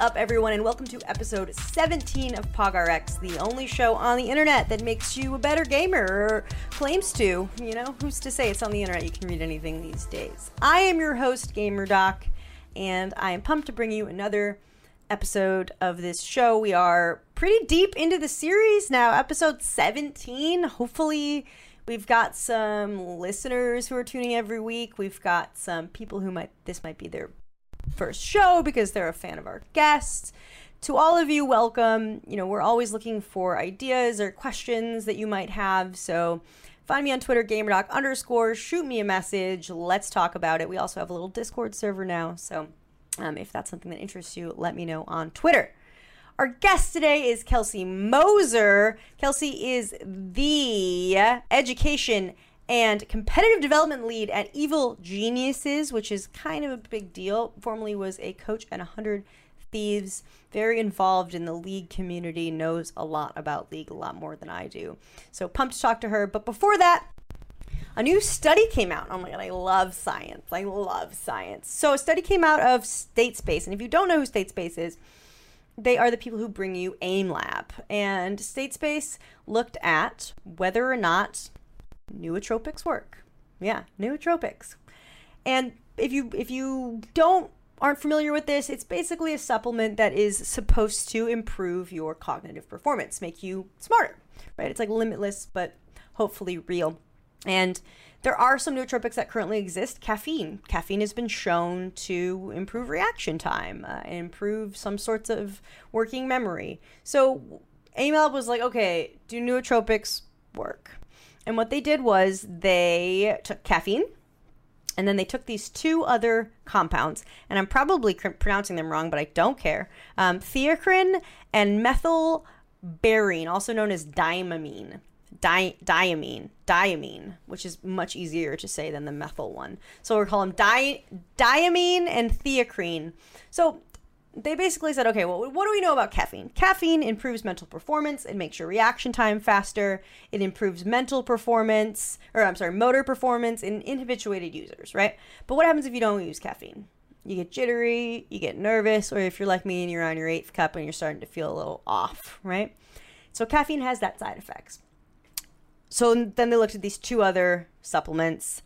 up, everyone, and welcome to episode 17 of PogRx, the only show on the internet that makes you a better gamer, or claims to. You know, who's to say it's on the internet? You can read anything these days. I am your host, Gamer Doc, and I am pumped to bring you another episode of this show. We are pretty deep into the series now, episode 17. Hopefully, we've got some listeners who are tuning every week. We've got some people who might, this might be their first show because they're a fan of our guests. To all of you, welcome. You know, we're always looking for ideas or questions that you might have. So find me on Twitter, gamerdoc underscore, shoot me a message. Let's talk about it. We also have a little Discord server now. So um, if that's something that interests you, let me know on Twitter. Our guest today is Kelsey Moser. Kelsey is the education and competitive development lead at Evil Geniuses, which is kind of a big deal. Formerly was a coach at 100 Thieves, very involved in the league community, knows a lot about league, a lot more than I do. So pumped to talk to her. But before that, a new study came out. Oh my god, I love science. I love science. So a study came out of Statespace, and if you don't know who Statespace is, they are the people who bring you AimLab. And Statespace looked at whether or not nootropics work. Yeah, nootropics. And if you if you don't aren't familiar with this, it's basically a supplement that is supposed to improve your cognitive performance, make you smarter. Right? It's like limitless but hopefully real. And there are some nootropics that currently exist. Caffeine. Caffeine has been shown to improve reaction time uh, and improve some sorts of working memory. So AimLab was like, okay, do nootropics work? And what they did was they took caffeine and then they took these two other compounds, and I'm probably cr- pronouncing them wrong, but I don't care. Um, theacrine and methylbarine, also known as Dynamine di- Dynamine, Dynamine, which is much easier to say than the methyl one. So we're calling them di- Dynamine and theacrine. So they basically said, okay, well, what do we know about caffeine? Caffeine improves mental performance. It makes your reaction time faster. It improves mental performance, or I'm sorry, motor performance in, in habituated users, right? But what happens if you don't use caffeine? You get jittery, you get nervous, or if you're like me and you're on your eighth cup and you're starting to feel a little off, right? So caffeine has that side effects. So then they looked at these two other supplements.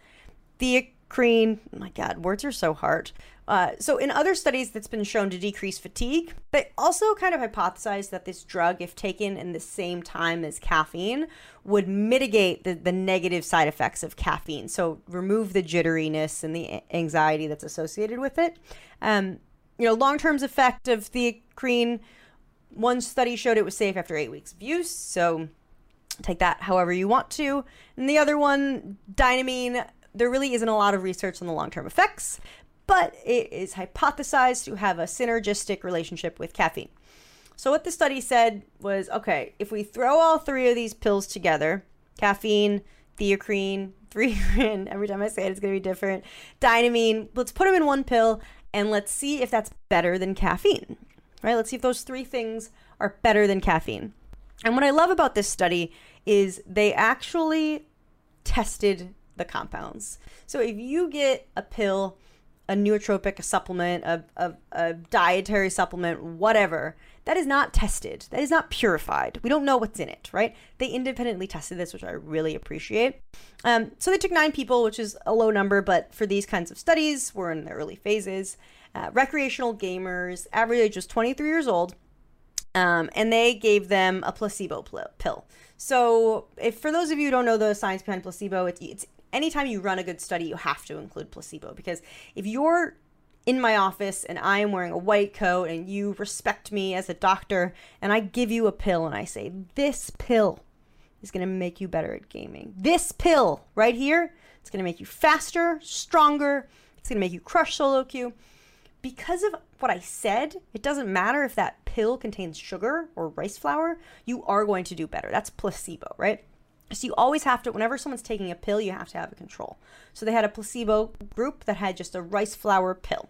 Theacrine, oh my God, words are so hard. Uh, so in other studies that's been shown to decrease fatigue, they also kind of hypothesized that this drug, if taken in the same time as caffeine, would mitigate the, the negative side effects of caffeine. So remove the jitteriness and the anxiety that's associated with it. Um, you know, long-term effect of theacrine, one study showed it was safe after eight weeks of use. So take that however you want to. And the other one, Dynamine, there really isn't a lot of research on the long term effects, but it is hypothesized to have a synergistic relationship with caffeine. So, what the study said was okay, if we throw all three of these pills together caffeine, theacrine, theacrine, every time I say it, it's going to be different, Dynamine, let's put them in one pill and let's see if that's better than caffeine, right? Let's see if those three things are better than caffeine. And what I love about this study is they actually tested the compounds. So if you get a pill, a nootropic, a supplement, a, a, a, dietary supplement, whatever, that is not tested. That is not purified. We don't know what's in it, right? They independently tested this, which I really appreciate. Um, so they took nine people, which is a low number, but for these kinds of studies, we're in the early phases. Uh, recreational gamers, average age was 23 years old. Um, and they gave them a placebo pl- pill. So, if for those of you who don't know the science behind placebo, it's, it's anytime you run a good study, you have to include placebo because if you're in my office and I am wearing a white coat and you respect me as a doctor and I give you a pill and I say, This pill is going to make you better at gaming. This pill right here, it's going to make you faster, stronger, it's going to make you crush solo queue because of what I said, it doesn't matter if that pill contains sugar or rice flour, you are going to do better. That's placebo, right? So you always have to, whenever someone's taking a pill, you have to have a control. So they had a placebo group that had just a rice flour pill.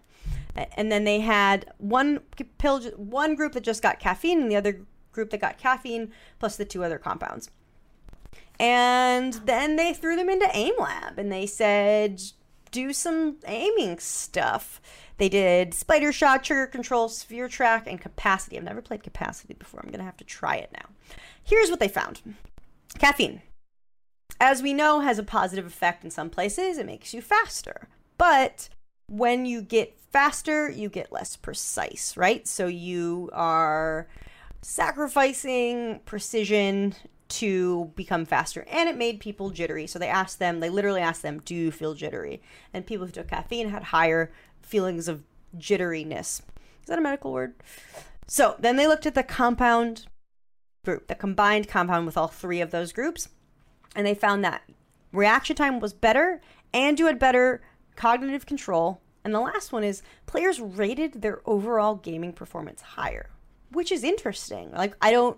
And then they had one pill, one group that just got caffeine, and the other group that got caffeine, plus the two other compounds. And then they threw them into AIM Lab and they said, do some aiming stuff. They did spider shot, trigger control, sphere track, and capacity. I've never played capacity before. I'm going to have to try it now. Here's what they found caffeine. As we know, has a positive effect in some places. It makes you faster. But when you get faster, you get less precise, right? So you are sacrificing precision to become faster and it made people jittery so they asked them they literally asked them do you feel jittery and people who took caffeine had higher feelings of jitteriness is that a medical word so then they looked at the compound group the combined compound with all three of those groups and they found that reaction time was better and you had better cognitive control. And the last one is players rated their overall gaming performance higher which is interesting. Like i don't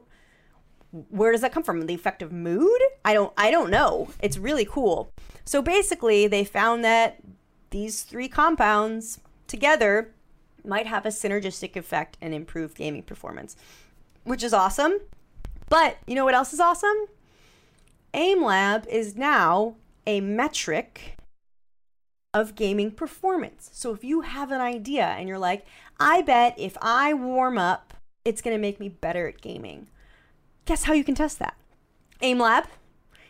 where does that come from? The effect of mood? I don't i don't know. It's really cool. So basically they found that these three compounds together might have a synergistic effect and improve gaming performance which is awesome. But you know what else is awesome aimlab is now a metric of gaming performance so if you have an idea and you're like i bet if i warm up it's going to make me better at gaming Guess how you can test that? AimLab.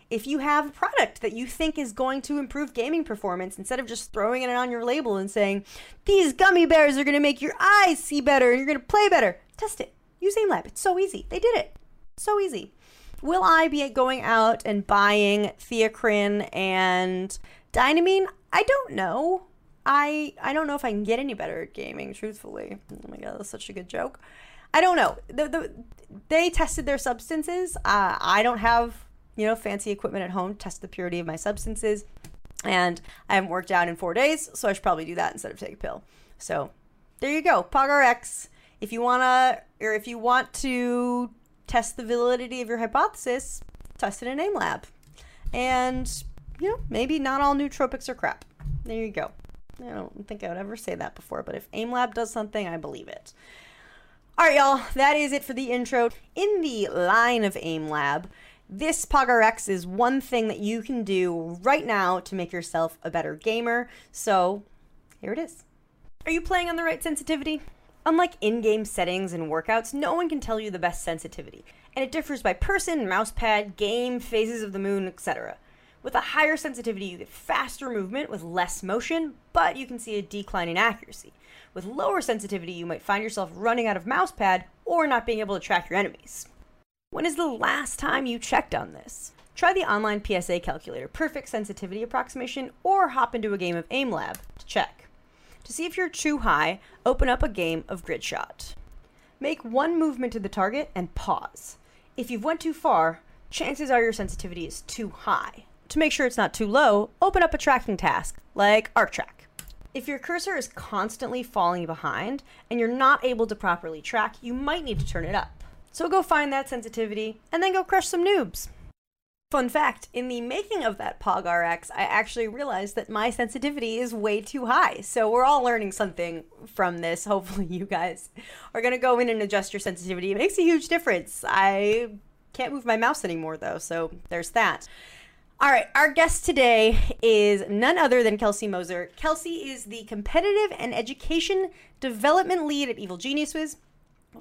If you have a product that you think is going to improve gaming performance, instead of just throwing it on your label and saying, these gummy bears are going to make your eyes see better and you're going to play better, test it. Use AimLab. It's so easy. They did it. So easy. Will I be going out and buying Theacrine and Dynamine? I don't know. I I don't know if I can get any better at gaming, truthfully. Oh my god, that's such a good joke. I don't know. The, the, they tested their substances. Uh, I don't have you know fancy equipment at home to test the purity of my substances, and I haven't worked out in four days, so I should probably do that instead of take a pill. So there you go, PogRx. If you wanna or if you want to test the validity of your hypothesis, test it in AIM Lab. and you know maybe not all nootropics are crap. There you go. I don't think I would ever say that before, but if AIM Lab does something, I believe it. All right, y'all, that is it for the intro. In the line of AIM Lab, this PogRx is one thing that you can do right now to make yourself a better gamer. So here it is. Are you playing on the right sensitivity? Unlike in game settings and workouts, no one can tell you the best sensitivity, and it differs by person, mousepad, game, phases of the moon, etc. With a higher sensitivity, you get faster movement with less motion, but you can see a decline in accuracy. With lower sensitivity, you might find yourself running out of mousepad or not being able to track your enemies. When is the last time you checked on this? Try the online PSA calculator, perfect sensitivity approximation, or hop into a game of AimLab to check. To see if you're too high, open up a game of grid shot. Make one movement to the target and pause. If you've went too far, chances are your sensitivity is too high. To make sure it's not too low, open up a tracking task, like ArcTrack. If your cursor is constantly falling behind and you're not able to properly track, you might need to turn it up. So go find that sensitivity and then go crush some noobs. Fun fact, in the making of that POG RX, I actually realized that my sensitivity is way too high. So we're all learning something from this. Hopefully you guys are going to go in and adjust your sensitivity. It makes a huge difference. I can't move my mouse anymore though, so there's that. All right, our guest today is none other than Kelsey Moser. Kelsey is the competitive and education development lead at Evil Geniuses.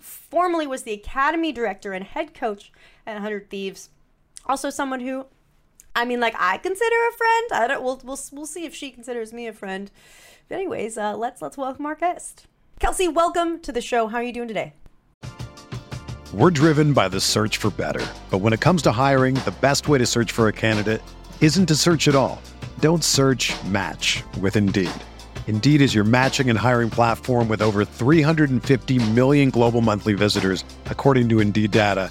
Formerly was the academy director and head coach at 100 Thieves. Also, someone who, I mean, like I consider a friend. I don't. We'll we'll we'll see if she considers me a friend. But anyways, uh, let's let's welcome our guest. Kelsey, welcome to the show. How are you doing today? We're driven by the search for better. But when it comes to hiring, the best way to search for a candidate isn't to search at all. Don't search match with Indeed. Indeed is your matching and hiring platform with over 350 million global monthly visitors, according to Indeed data,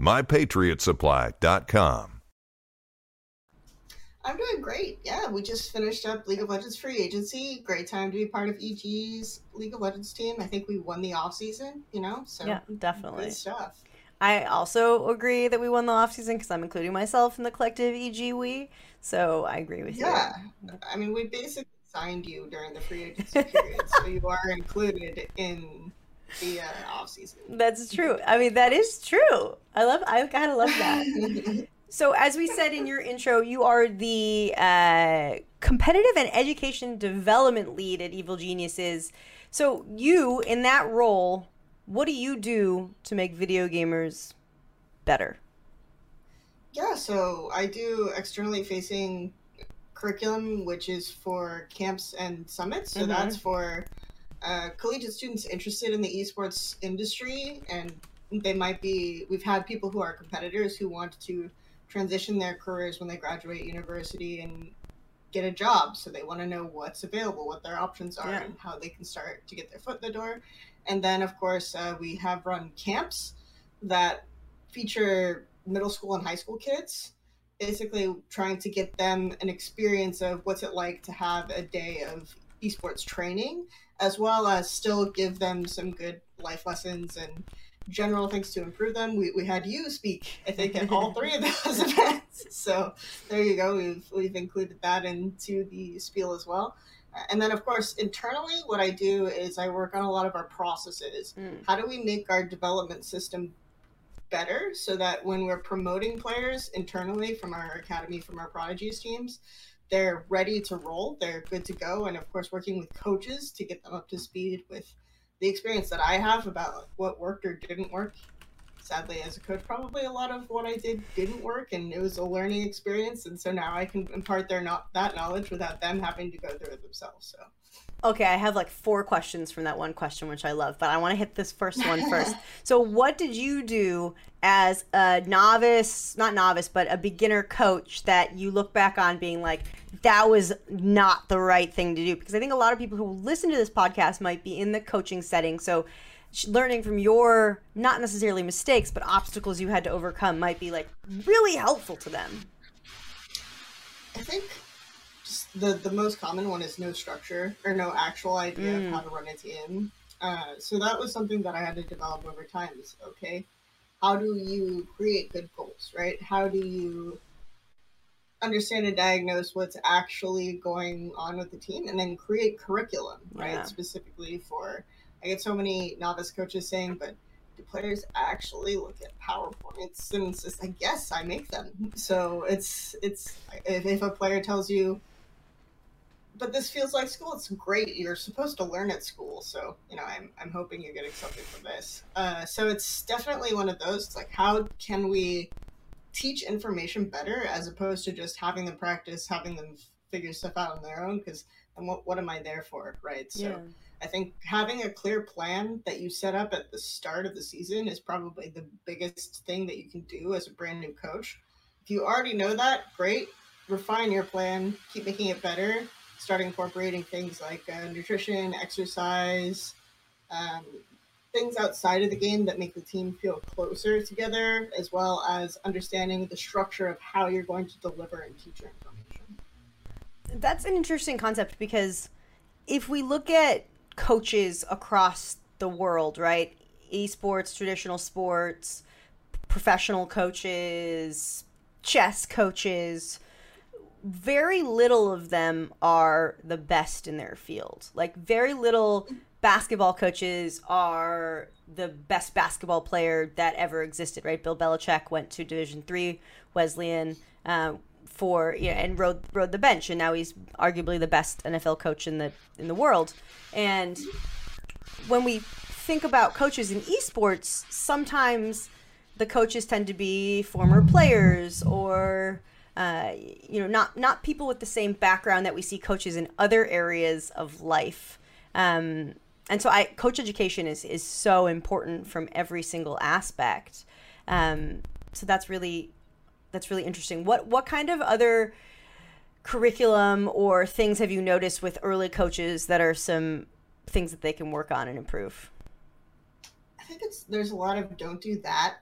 MyPatriotSupply.com. I'm doing great. Yeah, we just finished up League of Legends free agency. Great time to be part of EG's League of Legends team. I think we won the off season, you know? So yeah, definitely. Good stuff. I also agree that we won the off season because I'm including myself in the collective EG we. So I agree with yeah. you. Yeah. I mean, we basically signed you during the free agency period, so you are included in the uh, off season. That's true. I mean, that is true. I love. I kind of love that. So, as we said in your intro, you are the uh, competitive and education development lead at Evil Geniuses. So, you, in that role, what do you do to make video gamers better? Yeah, so I do externally facing curriculum, which is for camps and summits. So, mm-hmm. that's for uh, collegiate students interested in the esports industry. And they might be, we've had people who are competitors who want to transition their careers when they graduate university and get a job. So they want to know what's available, what their options are, yeah. and how they can start to get their foot in the door. And then, of course, uh, we have run camps that feature middle school and high school kids, basically trying to get them an experience of what's it like to have a day of esports training, as well as still give them some good life lessons and general things to improve them. We, we had you speak, I think, at all three of those events. So there you go. We've, we've included that into the spiel as well. And then, of course, internally, what I do is I work on a lot of our processes. Mm. How do we make our development system better so that when we're promoting players internally from our academy, from our prodigies teams, they're ready to roll, they're good to go. And of course, working with coaches to get them up to speed with the experience that I have about what worked or didn't work. Sadly, as a coach, probably a lot of what I did didn't work, and it was a learning experience. And so now I can impart their not that knowledge without them having to go through it themselves. So. Okay, I have like four questions from that one question, which I love, but I want to hit this first one first. so, what did you do as a novice, not novice, but a beginner coach that you look back on being like, that was not the right thing to do? Because I think a lot of people who listen to this podcast might be in the coaching setting. So, learning from your not necessarily mistakes, but obstacles you had to overcome might be like really helpful to them. I think the the most common one is no structure or no actual idea mm. of how to run a team. Uh, so that was something that I had to develop over time. Is okay, how do you create good goals, right? How do you understand and diagnose what's actually going on with the team, and then create curriculum, right? Yeah. Specifically for I get so many novice coaches saying, but do players actually look at PowerPoints? And it's just like, yes, I make them. So it's it's if, if a player tells you but this feels like school. It's great. You're supposed to learn at school, so you know I'm I'm hoping you're getting something from this. Uh, so it's definitely one of those. It's like how can we teach information better as opposed to just having them practice, having them figure stuff out on their own? Because what what am I there for, right? So. Yeah. I think having a clear plan that you set up at the start of the season is probably the biggest thing that you can do as a brand new coach. If you already know that, great. Refine your plan, keep making it better, start incorporating things like uh, nutrition, exercise, um, things outside of the game that make the team feel closer together, as well as understanding the structure of how you're going to deliver and teach your information. That's an interesting concept because if we look at coaches across the world, right? Esports, traditional sports, professional coaches, chess coaches, very little of them are the best in their field. Like very little basketball coaches are the best basketball player that ever existed, right? Bill Belichick went to Division three Wesleyan uh, for you know, and rode rode the bench, and now he's arguably the best NFL coach in the in the world. And when we think about coaches in esports, sometimes the coaches tend to be former players or uh, you know not not people with the same background that we see coaches in other areas of life. Um, and so I coach education is is so important from every single aspect. Um, so that's really that's really interesting. What what kind of other curriculum or things have you noticed with early coaches that are some things that they can work on and improve? I think it's there's a lot of don't do that,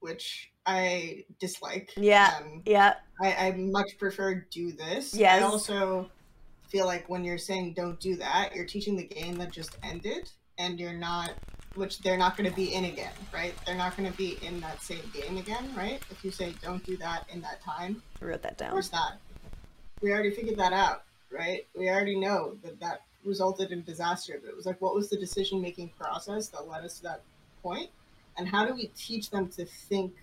which I dislike. Yeah. Um, yeah. I, I much prefer do this. Yes. I also feel like when you're saying don't do that, you're teaching the game that just ended and you're not which they're not going to be in again, right? They're not going to be in that same game again, right? If you say don't do that in that time. I wrote that down. Of course not. We already figured that out, right? We already know that that resulted in disaster. But it was like, what was the decision making process that led us to that point? And how do we teach them to think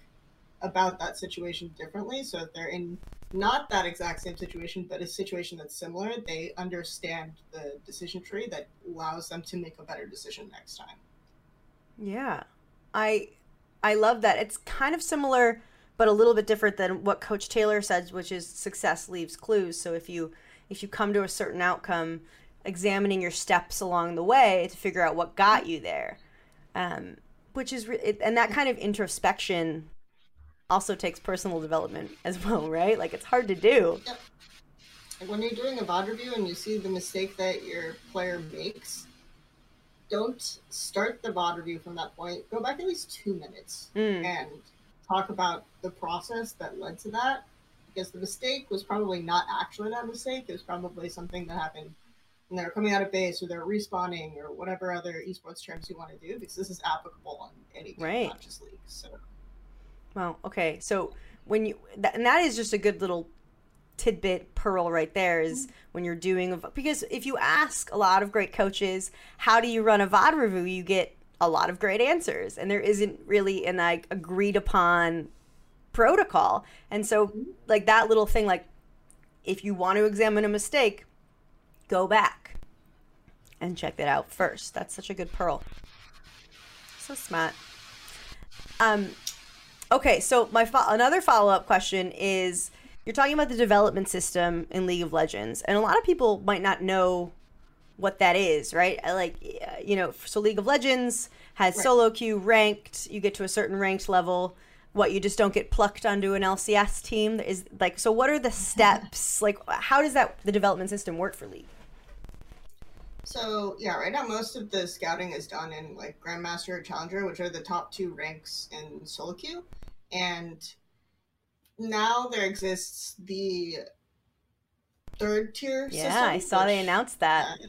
about that situation differently so if they're in not that exact same situation, but a situation that's similar, they understand the decision tree that allows them to make a better decision next time. Yeah. I I love that. It's kind of similar but a little bit different than what coach Taylor said, which is success leaves clues. So if you if you come to a certain outcome, examining your steps along the way to figure out what got you there. Um, which is re- and that kind of introspection also takes personal development as well, right? Like it's hard to do. Yep. When you're doing a VOD review and you see the mistake that your player makes, don't start the VOD review from that point. Go back at least two minutes mm. and talk about the process that led to that. Because the mistake was probably not actually that mistake. It was probably something that happened when they were coming out of base or they're respawning or whatever other esports terms you want to do. Because this is applicable on any right. just league. So. Well, okay. So when you that, and that is just a good little tidbit pearl right there is mm-hmm. when you're doing a because if you ask a lot of great coaches how do you run a VOD review, you get a lot of great answers, and there isn't really an like agreed upon protocol. And so, mm-hmm. like that little thing, like if you want to examine a mistake, go back and check that out first. That's such a good pearl. So smart. Um, Okay, so my fo- another follow up question is you're talking about the development system in League of Legends, and a lot of people might not know what that is, right? Like, you know, so League of Legends has right. solo queue ranked. You get to a certain ranked level. What you just don't get plucked onto an LCS team is like. So, what are the steps? Like, how does that the development system work for League? So yeah, right now most of the scouting is done in like Grandmaster or Challenger, which are the top two ranks in solo queue and now there exists the third tier system. yeah system, i saw which, they announced that. uh,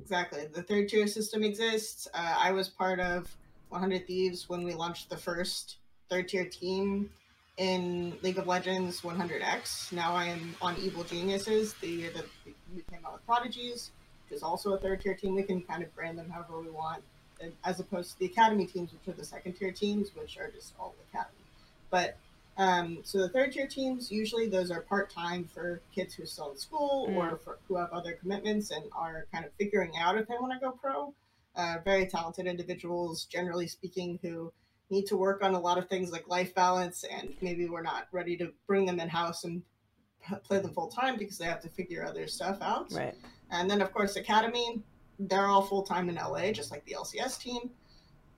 exactly. The third tier system exists. Uh, i was part of 100 thieves when we launched the first third tier team in league of legends 100x now i am on evil geniuses the year that we came out with prodigies which is also a third tier team. We can kind of brand them however we want as opposed to the academy teams which are the second tier teams which are just all academy. But um, so the third tier teams, usually those are part time for kids who are still in school mm. or for, who have other commitments and are kind of figuring out if they want to go pro. Uh, very talented individuals, generally speaking, who need to work on a lot of things like life balance, and maybe we're not ready to bring them in house and play them full time because they have to figure other stuff out. Right. And then, of course, Academy, they're all full time in LA, just like the LCS team.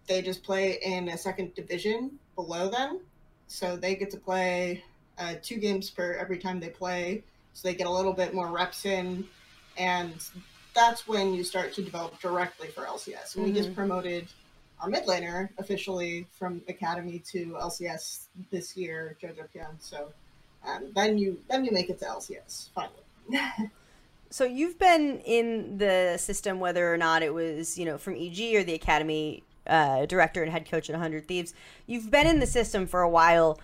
They just play in a second division below them so they get to play uh, two games per every time they play, so they get a little bit more reps in, and that's when you start to develop directly for LCS. And mm-hmm. we just mm-hmm. promoted our mid laner officially from academy to LCS this year, Jojo. So um, then you then you make it to LCS finally. so you've been in the system, whether or not it was you know from EG or the academy uh, director and head coach at 100 Thieves. You've been in the system for a while.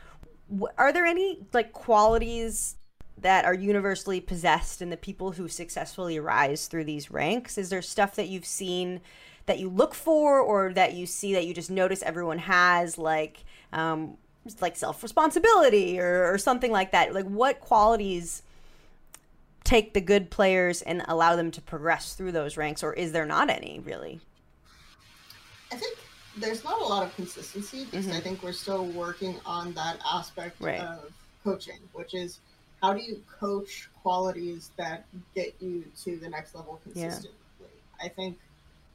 Are there any like qualities that are universally possessed in the people who successfully rise through these ranks? Is there stuff that you've seen that you look for or that you see that you just notice everyone has like um, like self responsibility or, or something like that? Like what qualities take the good players and allow them to progress through those ranks, or is there not any really? I think there's not a lot of consistency because mm-hmm. I think we're still working on that aspect right. of coaching, which is how do you coach qualities that get you to the next level consistently? Yeah. I think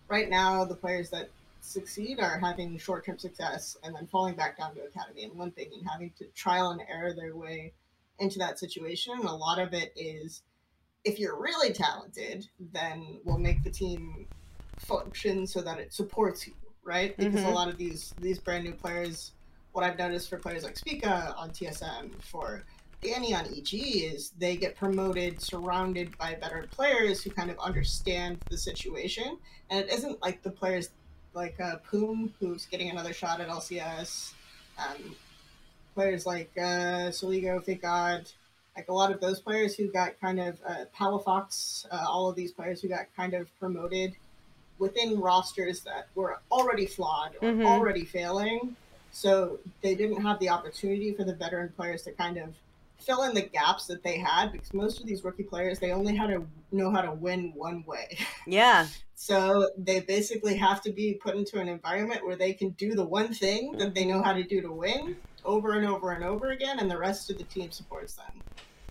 right now the players that succeed are having short-term success and then falling back down to academy and limping and having to trial and error their way into that situation. And a lot of it is if you're really talented, then we'll make the team function so that it supports you, right? Because mm-hmm. a lot of these these brand new players, what I've noticed for players like Spica on TSM, for Danny on EG is they get promoted surrounded by better players who kind of understand the situation. And it isn't like the players like uh, Poom, who's getting another shot at LCS, um, players like uh, Soligo, Fake God, like a lot of those players who got kind of uh, Palafox, uh, all of these players who got kind of promoted within rosters that were already flawed or mm-hmm. already failing. So they didn't have the opportunity for the veteran players to kind of fill in the gaps that they had because most of these rookie players they only had to know how to win one way. Yeah. so they basically have to be put into an environment where they can do the one thing that they know how to do to win over and over and over again and the rest of the team supports them.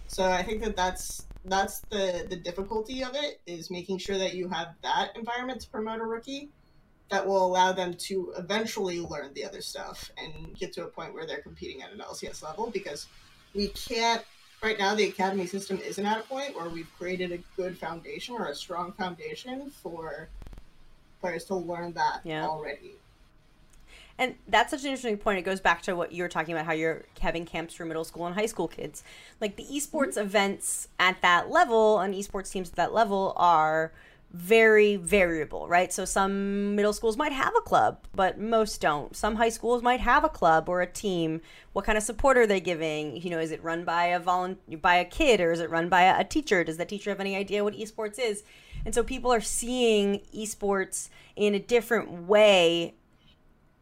So I think that that's that's the the difficulty of it is making sure that you have that environment to promote a rookie that will allow them to eventually learn the other stuff and get to a point where they're competing at an LCS level because we can't right now the academy system isn't at a point where we've created a good foundation or a strong foundation for players to learn that yeah. already and that's such an interesting point. It goes back to what you were talking about how you're having camps for middle school and high school kids. Like the esports mm-hmm. events at that level and esports teams at that level are very variable, right? So some middle schools might have a club, but most don't. Some high schools might have a club or a team. What kind of support are they giving? You know, is it run by a volunteer by a kid or is it run by a, a teacher? Does that teacher have any idea what esports is? And so people are seeing esports in a different way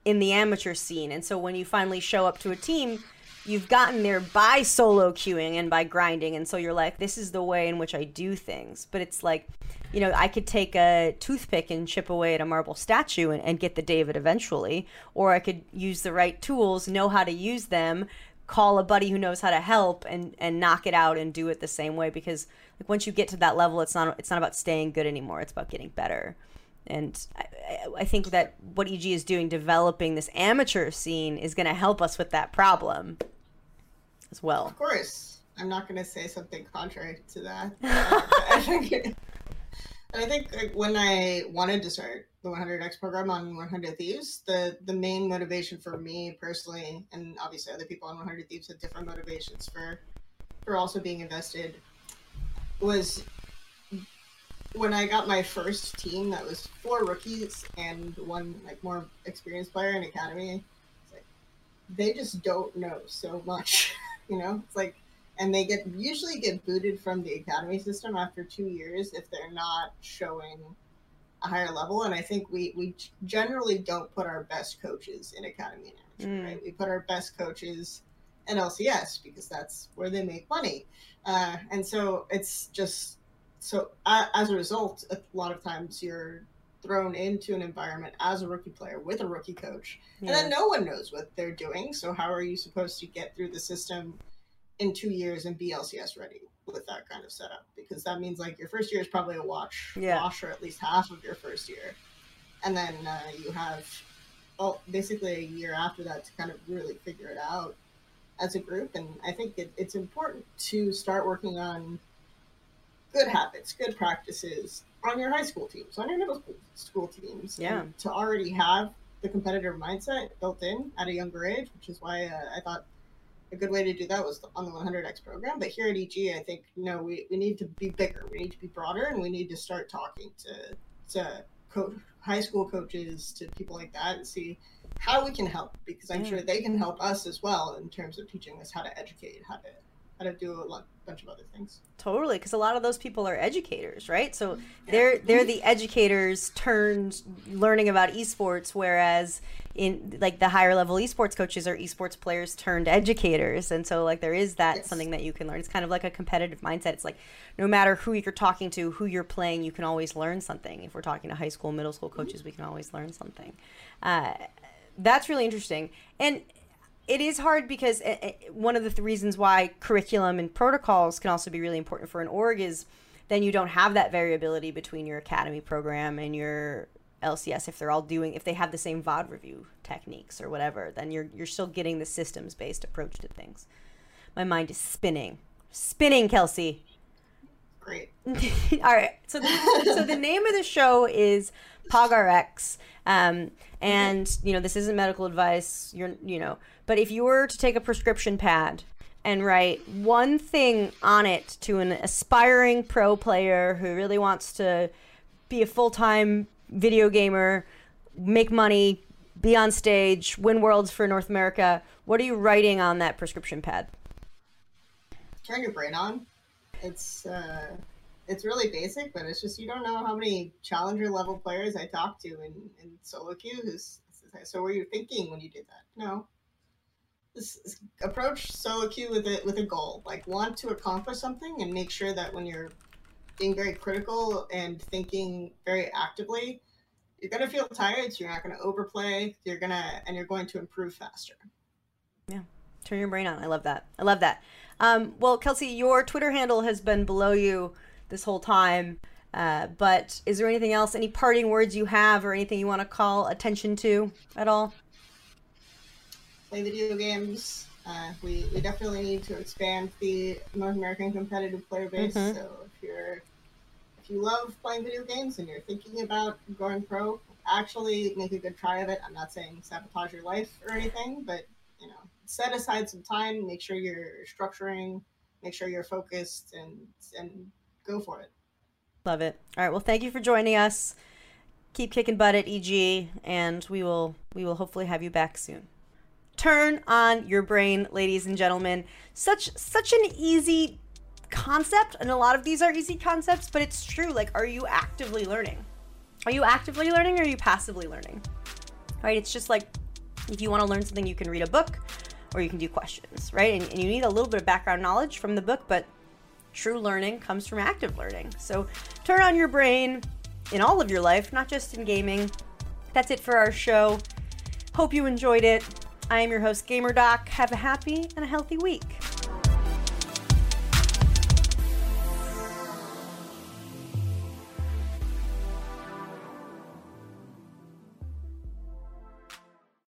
in the amateur scene. And so when you finally show up to a team, you've gotten there by solo queuing and by grinding. And so you're like this is the way in which i do things. But it's like you know i could take a toothpick and chip away at a marble statue and, and get the david eventually. Or i could use the right tools know how to use them call a buddy who knows how to help and and knock it out and do it the same way. Because like once you get to that level it's not it's not about staying good anymore. It's about getting better and I, I, think that what EG is doing, developing this amateur scene, is going to help us with that problem as well. Of course, I'm not going to say something contrary to that. I think, I think like, when I wanted to start the 100x program on 100 Thieves, the the main motivation for me personally, and obviously other people on 100 Thieves had different motivations for for also being invested, was when I got my first team that was four rookies and one like more experienced player in academy, like, they just don't know so much, you know. It's like, and they get usually get booted from the academy system after two years if they're not showing a higher level. And I think we we generally don't put our best coaches in academy mm. right? We put our best coaches in LCS because that's where they make money, uh, and so it's just so uh, as a result, a lot of times you're thrown into an environment as a rookie player with a rookie coach, yeah. and then no one knows what they're doing. So how are you supposed to get through the system in two years and be LCS ready with that kind of setup? Because that means like your first year is probably a watch, yeah. wash, or at least half of your first year, and then uh, you have well, basically a year after that to kind of really figure it out as a group. And I think it, it's important to start working on good habits, good practices on your high school teams, on your middle school teams. Yeah. to already have the competitive mindset built in at a younger age, which is why uh, I thought a good way to do that was on the 100x program. But here at EG, I think no, we, we need to be bigger, we need to be broader, and we need to start talking to to co- high school coaches, to people like that, and see how we can help because I'm sure they can help us as well in terms of teaching us how to educate, how to how to do a lot, bunch of other things. Totally, because a lot of those people are educators, right? So they're they're the educators turned learning about esports, whereas in like the higher level esports coaches are esports players turned educators, and so like there is that Yes. something that you can learn. It's kind of like a competitive mindset. It's like no matter who you're talking to, who you're playing, you can always learn something. If we're talking to high school, middle school coaches, we can always learn something. Uh, that's really interesting, and it is hard because uh, uh, one of the th- reasons why curriculum and protocols can also be really important for an org is then you don't have that variability between your academy program and your LCS if they're all doing if they have the same VOD review techniques or whatever then you're you're still getting the systems based approach to things. My mind is spinning. Spinning, Kelsey. Great. All right. So the, so the name of the show is PogRx. Um, and you know, this isn't medical advice. You're you know, but if you were to take a prescription pad and write one thing on it to an aspiring pro player who really wants to be a full-time video gamer, make money, be on stage, win worlds for North America, what are you writing on that prescription pad? Turn your brain on. It's uh, it's really basic, but it's just you don't know how many challenger level players I talked to in, in solo queue. Who's so were you thinking when you did that? No. This is- approach solo queue with it with a goal, like want to accomplish something, and make sure that when you're being very critical and thinking very actively, you're gonna feel tired. So you're not gonna overplay. You're gonna and you're going to improve faster. Yeah, turn your brain on. I love that. I love that. Um, well, Kelsey, your Twitter handle has been below you this whole time. Uh, but is there anything else, any parting words you have, or anything you want to call attention to at all? play video games. Uh, we, we definitely need to expand the North American competitive player base. Mhm. So if you're if you love playing video games and you're thinking about going pro, actually make a good try of it. I'm not saying sabotage your life or anything, but you know, set aside some time, make sure you're structuring, make sure you're focused and and go for it. Love it. All right. Well, thank you for joining us. Keep kicking butt at EG, and we will we will hopefully have you back soon. Turn on your brain, ladies and gentlemen. Such such an easy concept, and a lot of these are easy concepts, but it's true. Like, are you actively learning? Are you actively learning, or are you passively learning? Right? It's just like if you want to learn something, you can read a book, or you can do questions, right? And, and you need a little bit of background knowledge from the book, but true learning comes from active learning. So turn on your brain in all of your life, not just in gaming. That's it for our show. Hope you enjoyed it. I am your host, Gamer Doc. Have a happy and a healthy week.